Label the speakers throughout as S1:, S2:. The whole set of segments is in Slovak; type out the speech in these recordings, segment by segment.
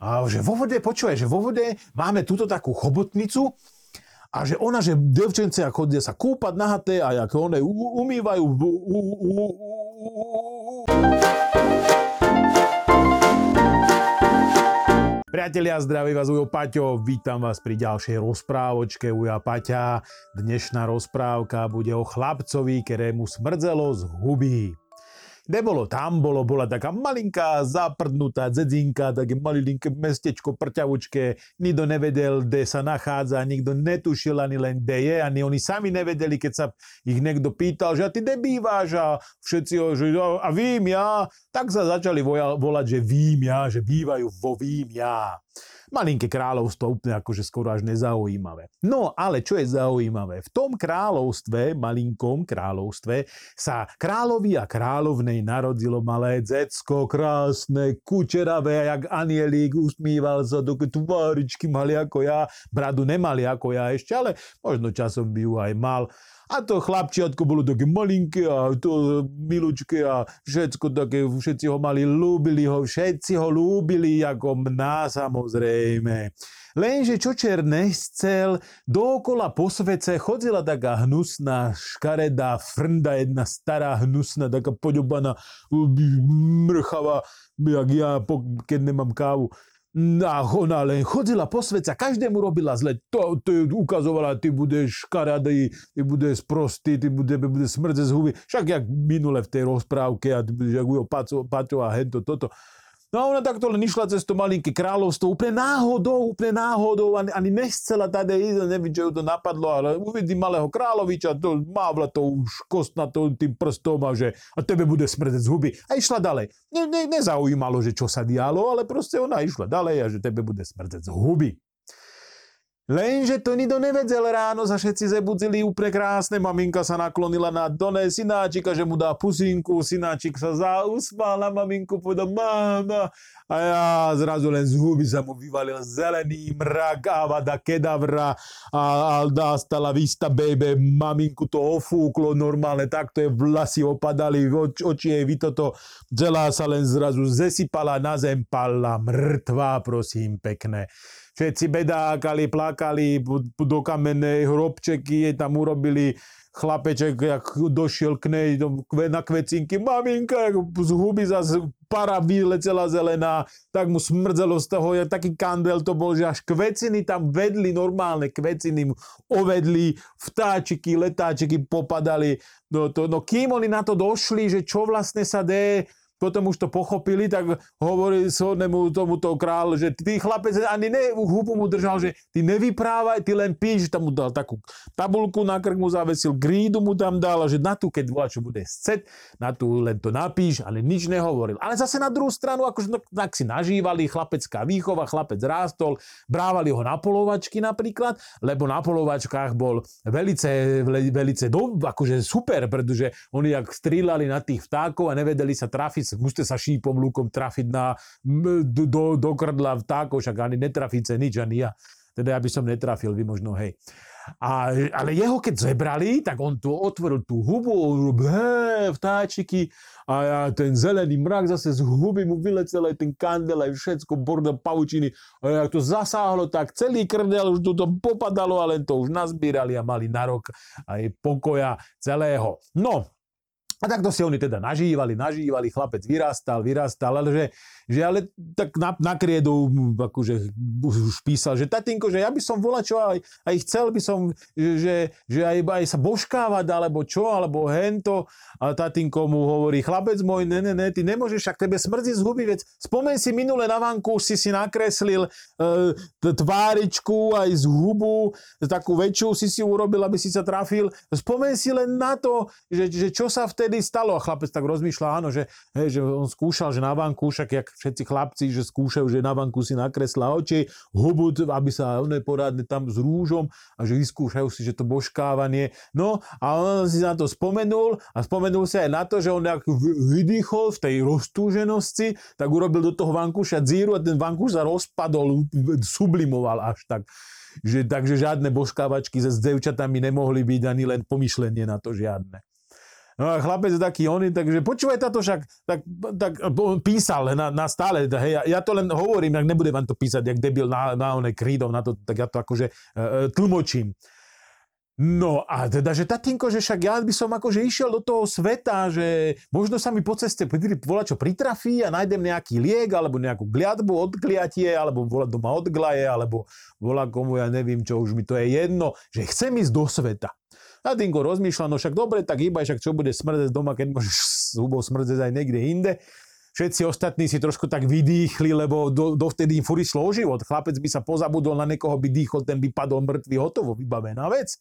S1: A že vo vode, počúvaj, že vo vode máme túto takú chobotnicu a že ona, že devčence chodia sa kúpať nahaté a ako one umývajú Priatelia, zdraví vás Ujo Paťo, vítam vás pri ďalšej rozprávočke Uja Paťa. Dnešná rozprávka bude o chlapcovi, ktorému smrdzelo z huby. Kde bolo tam, bolo, bola taká malinká zaprdnutá dedzinka, také malinké mestečko prťavučké, nikto nevedel, kde sa nachádza, nikto netušil ani len, kde je, ani oni sami nevedeli, keď sa ich niekto pýtal, že a ty kde a všetci že a vím ja, tak sa začali volať, že vím ja, že bývajú vo vím ja malinké kráľovstvo, úplne akože skoro až nezaujímavé. No ale čo je zaujímavé? V tom kráľovstve, malinkom kráľovstve, sa kráľovi a kráľovnej narodilo malé decko, krásne, kučeravé, jak anielík, usmíval sa, doky tváričky mali ako ja, bradu nemali ako ja ešte, ale možno časom by ju aj mal. A to chlapčiatko bolo také malinké a to milučké a všetko také, všetci ho mali, ľúbili ho, všetci ho ľúbili ako mná samozrejme. Lenže čo černé chcel, dookola po svece chodila taká hnusná, škaredá frnda, jedna stará hnusná, taká podobaná, mrchava, jak ja, keď nemám kávu a ona len chodila po svete každému robila zle. To, to ukazovala, ty budeš škaradý, ty budeš prostý, ty bude, bude smrdze z huby. Však jak minule v tej rozprávke a ty budeš jak Ujo Paťo a hento, toto. No a ona takto len išla cez to malinké kráľovstvo, úplne náhodou, úplne náhodou, ani, ani nechcela tady ísť, neviem, čo ju to napadlo, ale uvidí malého kráľoviča, to mávla to už kost na to tým prstom a že a tebe bude smrdec z huby. A išla ďalej. Ne, ne, nezaujímalo, že čo sa dialo, ale proste ona išla ďalej a že tebe bude smrdec z huby. Lenže to nikto nevedel ráno, sa všetci zebudzili úplne krásne. Maminka sa naklonila na doné synáčika, že mu dá pusinku. Synáčik sa zausmál na maminku, povedal mama. A ja zrazu len z huby sa mu vyvalil zelený mrak, avada kedavra a, a stala vista baby. Maminku to ofúklo normálne, takto je vlasy opadali, oč, oči jej vytoto. Celá sa len zrazu zesypala na zem, pala mŕtva, prosím, pekné všetci bedákali, plakali, do kamennej hrobčeky tam urobili chlapeček, jak došiel k nej na kvecinky, maminka, z huby zase para vyletela zelená, tak mu smrdzelo z toho, ja taký kandel to bol, že až kveciny tam vedli, normálne kveciny mu ovedli, vtáčiky, letáčiky popadali, no, to, no kým oni na to došli, že čo vlastne sa deje, potom už to pochopili, tak hovorí svojnému tomuto kráľ, že ty chlapec ani ne, hubu mu držal, že ty nevyprávaj, ty len píš, tam mu dal takú tabulku na krk mu zavesil, grídu mu tam dal, že na tu, keď volá, čo bude scet, na tu len to napíš, ale nič nehovoril. Ale zase na druhú stranu, akože no, tak si nažívali, chlapecká výchova, chlapec rástol, brávali ho na polovačky napríklad, lebo na polovačkách bol velice, velice do, akože super, pretože oni jak strieľali na tých vtákov a nevedeli sa trafiť musíte sa šípom, lukom trafiť na, do, do, do krdla vtákov, však ani netrafíte nič, ani ja. Teda ja by som netrafil, vy možno, hej. A, ale jeho keď zebrali, tak on tu otvoril tú hubu, he, vtáčiky a ja, ten zelený mrak zase z huby mu vylecel aj ten kandel, aj všetko, bordel, pavučiny. A jak to zasáhlo, tak celý krdel už tu to popadalo a len to už nazbírali a mali na rok aj pokoja celého. No, a takto si oni teda nažívali, nažívali, chlapec vyrastal, vyrastal, ale že že ale tak na, na kriedu akože už písal, že tatinko, že ja by som volal čo aj, aj chcel by som, že, že aj, aj sa božkávať, alebo čo, alebo hento. A tatinko mu hovorí, chlapec môj, ne, ne, ne, ty nemôžeš, však tebe smrdí z huby, veď spomeň si minule na vanku, si si nakreslil e, tváričku aj z hubu, takú väčšiu si si urobil, aby si sa trafil. Spomeň si len na to, že, že čo sa vtedy stalo. A chlapec tak rozmýšľa, áno, že, hej, že on skúšal, že na vanku, však jak všetci chlapci, že skúšajú, že na vanku si nakresla oči, hubu, aby sa one porádne tam s rúžom a že vyskúšajú si, že to božkávanie. No a on si na to spomenul a spomenul si aj na to, že on ak vydýchol v tej roztúženosti, tak urobil do toho vankúša dzíru a ten vankúš sa rozpadol, sublimoval až tak. Že, takže žiadne božkávačky s devčatami nemohli byť ani len pomyšlenie na to žiadne. No a chlapec taký oný, takže počúvaj táto však, tak, tak on písal na, na stále, hej, ja, ja to len hovorím, ak nebudem vám to písať, jak debil na, na oné krídov, na to, tak ja to akože uh, tlmočím. No a teda, že tatínko, že však ja by som akože išiel do toho sveta, že možno sa mi po ceste volá čo pritrafí a nájdem nejaký liek, alebo nejakú gliadbu, odkliatie, alebo volá doma odglaje, alebo volá komu, ja neviem čo, už mi to je jedno, že chcem ísť do sveta. Tatínko rozmýšľa, no však dobre, tak iba však čo bude smrdieť doma, keď môžeš s hubou smrdieť aj niekde inde všetci ostatní si trošku tak vydýchli, lebo do, dovtedy im furt išlo o život. Chlapec by sa pozabudol na niekoho, by dýchol, ten by padol mŕtvý, hotovo, vybavená vec.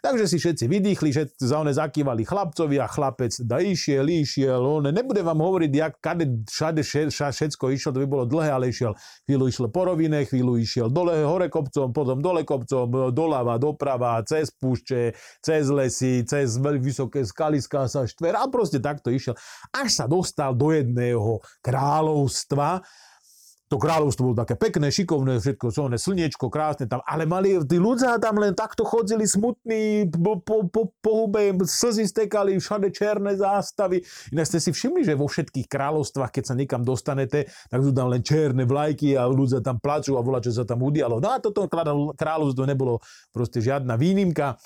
S1: Takže si všetci vydýchli, že za one zakývali chlapcovi a chlapec da išiel, išiel, on nebude vám hovoriť, jak kade, všade, všetko išlo, to by bolo dlhé, ale išiel, chvíľu išiel po rovine, chvíľu išiel dole, hore kopcom, potom dole kopcom, doľava, doprava, cez púšte, cez lesy, cez veľmi vysoké skaliská sa štver a proste takto išiel, až sa dostal do jedného kráľovstva, to kráľovstvo bolo také pekné, šikovné, všetko solné, slniečko, krásne tam, ale mali, tí ľudia tam len takto chodzili smutní, po, po, po, po hube, slzy stekali, všade černé zástavy. Inak ste si všimli, že vo všetkých kráľovstvách, keď sa niekam dostanete, tak sú tam len černé vlajky a ľudia tam plačú a volá, čo sa tam udialo. No a toto kráľovstvo nebolo proste žiadna výnimka.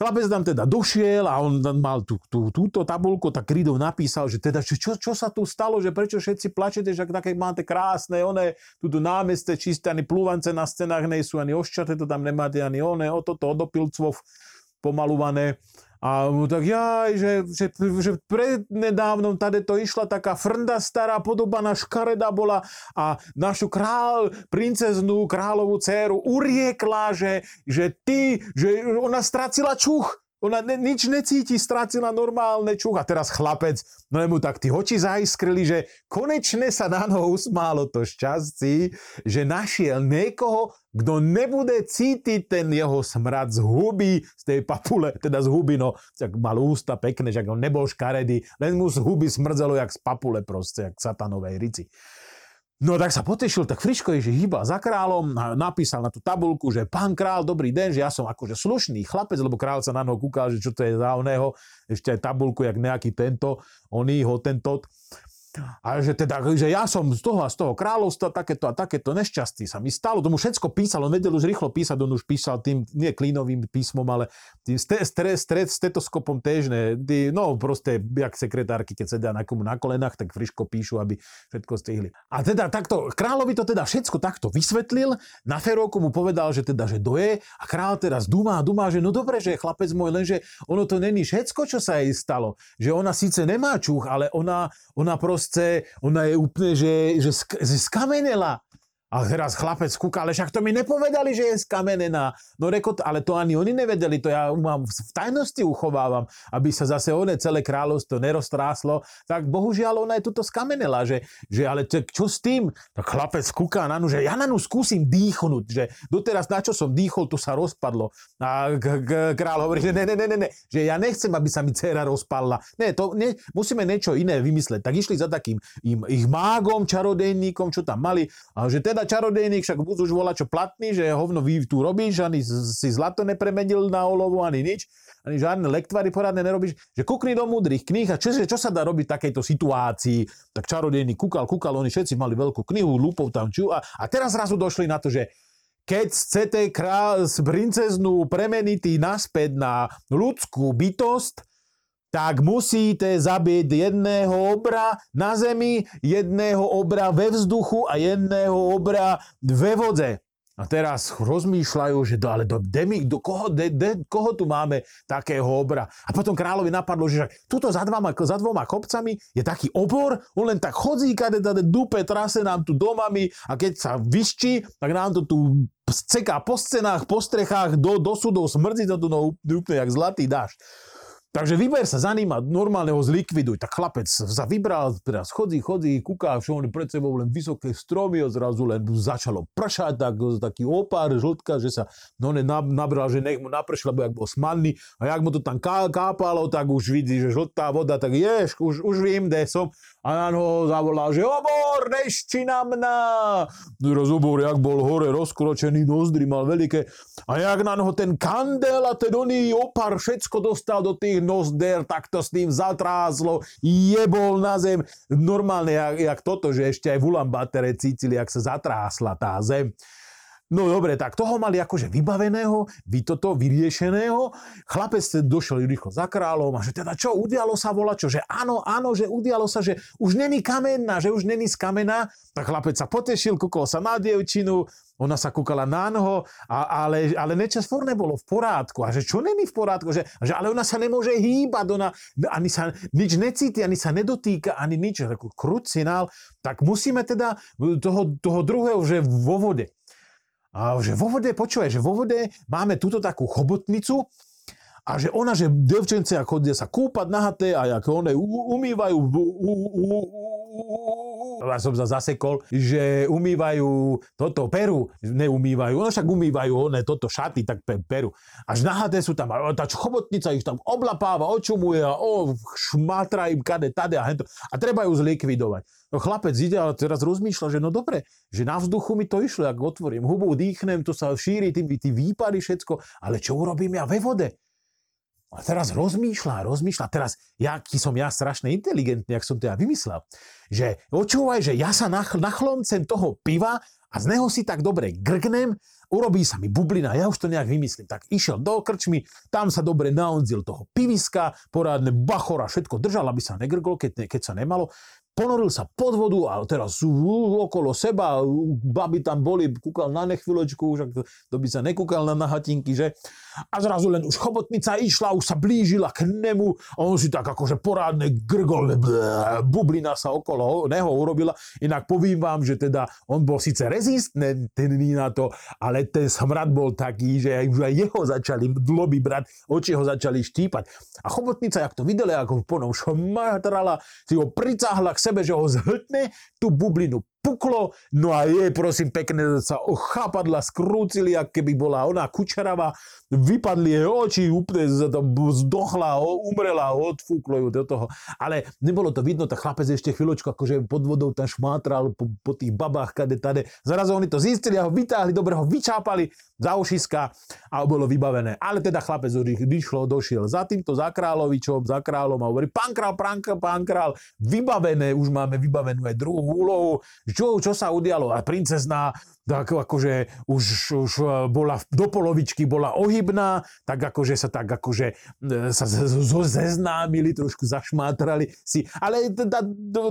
S1: Chlapec tam teda došiel a on mal tú, tú, túto tabulku, tak Ridov napísal, že teda čo, čo sa tu stalo, že prečo všetci plačete, že také máte krásne, one, túto námeste čisté, ani plúvance na stenách nie sú, ani oščate to tam nemáte, ani one, o toto, od opilcov pomalované. A tak ja, že, že, že prednedávnom tady to išla taká frnda stará podoba na škareda bola a našu král, princeznú kráľovú dceru uriekla, že, že ty, že ona stracila čuch. Ona ne, nič necíti, stratila normálne čuch. A teraz chlapec, no mu tak tí oči zaiskrili, že konečne sa na noho usmálo to šťastí, že našiel niekoho, kto nebude cítiť ten jeho smrad z huby, z tej papule, teda z huby, no, tak mal ústa pekné, že on nebol škaredý, len mu z huby smrdzelo jak z papule proste, jak satanovej rici. No tak sa potešil, tak Friško je, že hýba za kráľom, napísal na tú tabulku, že pán král, dobrý deň, že ja som akože slušný chlapec, lebo král sa na noho kúkal, že čo to je za oného, ešte aj tabulku, jak nejaký tento, oný, hotentot. A že teda, že ja som z toho a z toho kráľovstva, takéto a takéto nešťastí sa mi stalo. Tomu všetko písal, on vedel už rýchlo písať, on už písal tým, nie klínovým písmom, ale tým stetoskopom tež, ne, no proste, jak sekretárky, keď sedia na komu na kolenách, tak friško píšu, aby všetko stihli. A teda takto, kráľovi to teda všetko takto vysvetlil, na ferovku mu povedal, že teda, že doje a král teraz dumá, dumá, že no dobre, že chlapec môj, lenže ono to není všetko, čo sa jej stalo. Že ona síce nemá čuch, ale ona, ona proste proste, ona je úplne, že, že, že skamenela. A teraz chlapec kúka, ale však to mi nepovedali, že je skamenená. No reko, ale to ani oni nevedeli, to ja mám v tajnosti uchovávam, aby sa zase one celé kráľovstvo neroztráslo. Tak bohužiaľ ona je tuto skamenela, že, že ale čo s tým? Tak chlapec kúka na nu, že ja na nu skúsim dýchnuť, že doteraz na čo som dýchol, to sa rozpadlo. A kráľ hovorí, že ne, ne, ne, ne, ne, že ja nechcem, aby sa mi dcera rozpadla. Ne, to ne, musíme niečo iné vymysleť. Tak išli za takým im, ich mágom, čarodejníkom, čo tam mali, a že teda teda čarodejník, však buď už volá čo platný, že hovno vy tu robíš, ani si zlato nepremenil na olovu, ani nič, ani žiadne lektvary poradne nerobíš, že kukni do múdrych kníh a čo, čo sa dá robiť v takejto situácii. Tak čarodejník kúkal, kúkal, oni všetci mali veľkú knihu, lúpov tam ču a, a teraz zrazu došli na to, že keď chcete král, princeznú premeniť naspäť na ľudskú bytosť, tak musíte zabiť jedného obra na zemi, jedného obra ve vzduchu a jedného obra ve vodze. A teraz rozmýšľajú, že do, ale do, demi, do koho, de, de, koho tu máme takého obra. A potom kráľovi napadlo, že tuto za, dvoma, za dvoma kopcami je taký obor, on len tak chodzí, kade tade dupe, trase nám tu domami a keď sa vyščí, tak nám to tu ceká po stenách, po strechách, do, do sudov smrdí to tu no, úplne jak zlatý dáš. Takže vyber sa za ním a normálne ho zlikviduj. Tak chlapec sa vybral, teraz chodí, chodí, čo on pred sebou len vysoké stromy a zrazu len začalo pršať, tak, taký opár, žltka, že sa no ne nabral, že nech mu napršil, lebo jak bol smanný a jak mu to tam ká, kápalo, tak už vidí, že žltá voda, tak ješ, už, už vím, kde som. A na ho zavolal, že obor, nešči na mna. Teraz jak bol hore rozkročený, nozdry mal veľké. A jak na ho ten kandel a ten oný opar všetko dostal do tých nozder, tak to s tým zatrázlo, jebol na zem. Normálne, jak, jak toto, že ešte aj v Ulambatere cítili, jak sa zatrásla tá zem. No dobre, tak toho mali akože vybaveného, vy toto vyriešeného. Chlapec došiel rýchlo za kráľom a že teda čo, udialo sa vola čo, že áno, áno, že udialo sa, že už není kamenná, že už není z kamena. Tak chlapec sa potešil, kúkol sa na dievčinu, ona sa kúkala na noho, a, ale, ale nečas furt nebolo v porádku. A že čo není v porádku? Že, že ale ona sa nemôže hýbať, ona ani sa nič necíti, ani sa nedotýka, ani nič. Krucinál. Tak musíme teda toho, toho druhého, že vo vode. A že vo vode, počúvaj, že vo vode máme túto takú chobotnicu a že ona, že devčence chodia sa kúpať nahaté a ako one umývajú ja som sa zasekol, že umývajú toto peru, neumývajú, no však umývajú one toto šaty, tak peru. Až nahaté sú tam, a tá chobotnica ich tam oblapáva, očumuje a o, šmatra im kade, tade a hento. A treba ju zlikvidovať. No chlapec ide a teraz rozmýšľa, že no dobre, že na vzduchu mi to išlo, ak otvorím hubu, dýchnem, to sa šíri, tým, tým výpady všetko, ale čo urobím ja ve vode? A teraz rozmýšľa, rozmýšľa. Teraz, jaký som ja strašne inteligentný, ak som to ja vymyslel. Že očúvaj, že ja sa nachloncem toho piva a z neho si tak dobre grgnem, urobí sa mi bublina, ja už to nejak vymyslím. Tak išiel do krčmy, tam sa dobre naonzil toho piviska, porádne bachora, všetko držal, aby sa negrgol, keď, keď sa nemalo ponoril sa pod vodu a teraz okolo seba, baby tam boli, kúkal na nechvíľočku, už to by sa nekúkal na nahatinky, že? A zrazu len už chobotnica išla, už sa blížila k nemu a on si tak akože porádne grgol, bublina sa okolo neho urobila. Inak povím vám, že teda on bol síce rezistentný na to, ale ten smrad bol taký, že už aj jeho začali dloby brať, oči ho začali štípať. A chobotnica, jak to videla, ako ponom šmatrala, si ho pricáhla k sebe, že ho zhltne, tú bublinu puklo, no a je, prosím, pekne sa chápadla skrúcili, ak keby bola ona kučeravá, vypadli jej oči, úplne zdochla, umrela, odfúklo ju do toho. Ale nebolo to vidno, tak chlapec ešte chvíľočku akože pod vodou tam šmátral po, po tých babách, kade, tade. Zrazu oni to zistili a ho vytáhli, dobre ho vyčápali za ušiska a bolo vybavené. Ale teda chlapec vyšlo, došiel za týmto, za kráľovičom, za kráľom a hovorí, pán král, pán král, pán král, vybavené, už máme vybavenú aj druhú úlohu, čo, čo sa udialo? A princezná tak akože už, už e, bola do polovičky bola ohybná, tak akože sa tak akože e, sa zeznámili, trošku zašmátrali si, ale tá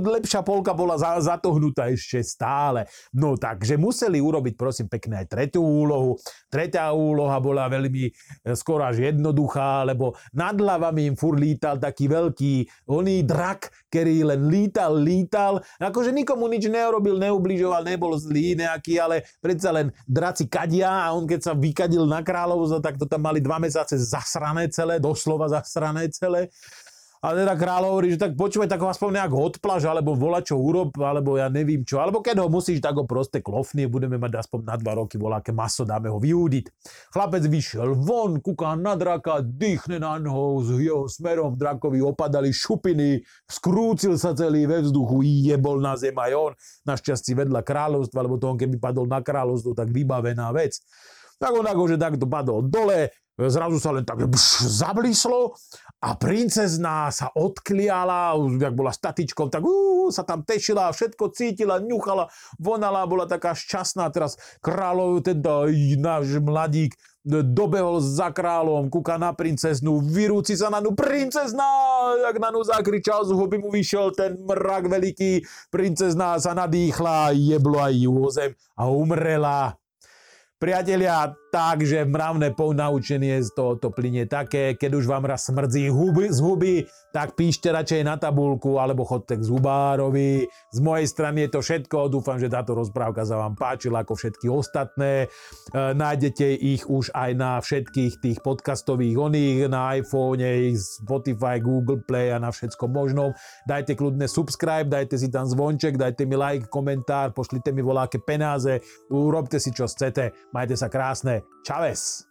S1: lepšia polka bola za, zatohnutá ešte stále. No takže museli urobiť prosím pekne aj tretiu úlohu. Tretia úloha bola veľmi e, skoro až jednoduchá, lebo nad hlavami im fur lítal taký veľký oný drak, ktorý len lítal, lítal. Akože nikomu nič neurobil, neubližoval, nebol zlý nejaký, ale predsa len draci kadia a on keď sa vykadil na kráľovzo, tak to tam mali dva mesiace zasrané celé, doslova zasrané celé. A teda kráľ hovorí, že tak počúvaj, tak ho aspoň nejak odplaž, alebo volá čo urob, alebo ja nevím čo. Alebo keď ho musíš, tak ho proste klofnie, budeme mať aspoň na dva roky, volá, aké maso, dáme ho vyúdiť. Chlapec vyšiel von, kúka na draka, dýchne na noho, s jeho smerom drakovi opadali šupiny, skrúcil sa celý ve vzduchu, jebol na zem aj on. Našťastie vedľa kráľovstva, lebo to on keby padol na kráľovstvo, tak vybavená vec. Tak on akože takto padol dole, zrazu sa len tak bš, zablíslo a princezná sa odkliala, jak bola statičkou, tak uh, sa tam tešila, všetko cítila, ňuchala, vonala, bola taká šťastná. Teraz kráľov, teda náš mladík, dobehol za kráľom, kúka na princeznu, vyrúci sa na ňu, princezná, jak na ňu zakričal, z huby mu vyšiel ten mrak veľký, princezná sa nadýchla, jeblo aj ju o zem a umrela. Priatelia, takže mravné ponaučenie z tohoto plyne také, keď už vám raz smrdzí huby, z huby, tak píšte radšej na tabulku alebo chodte k zubárovi. Z mojej strany je to všetko, dúfam, že táto rozprávka sa vám páčila ako všetky ostatné. E, nájdete ich už aj na všetkých tých podcastových oných, na iPhone, Spotify, Google Play a na všetko možnom. Dajte kľudne subscribe, dajte si tam zvonček, dajte mi like, komentár, pošlite mi voláke penáze, urobte si čo chcete Majte sa krásne. Čaves.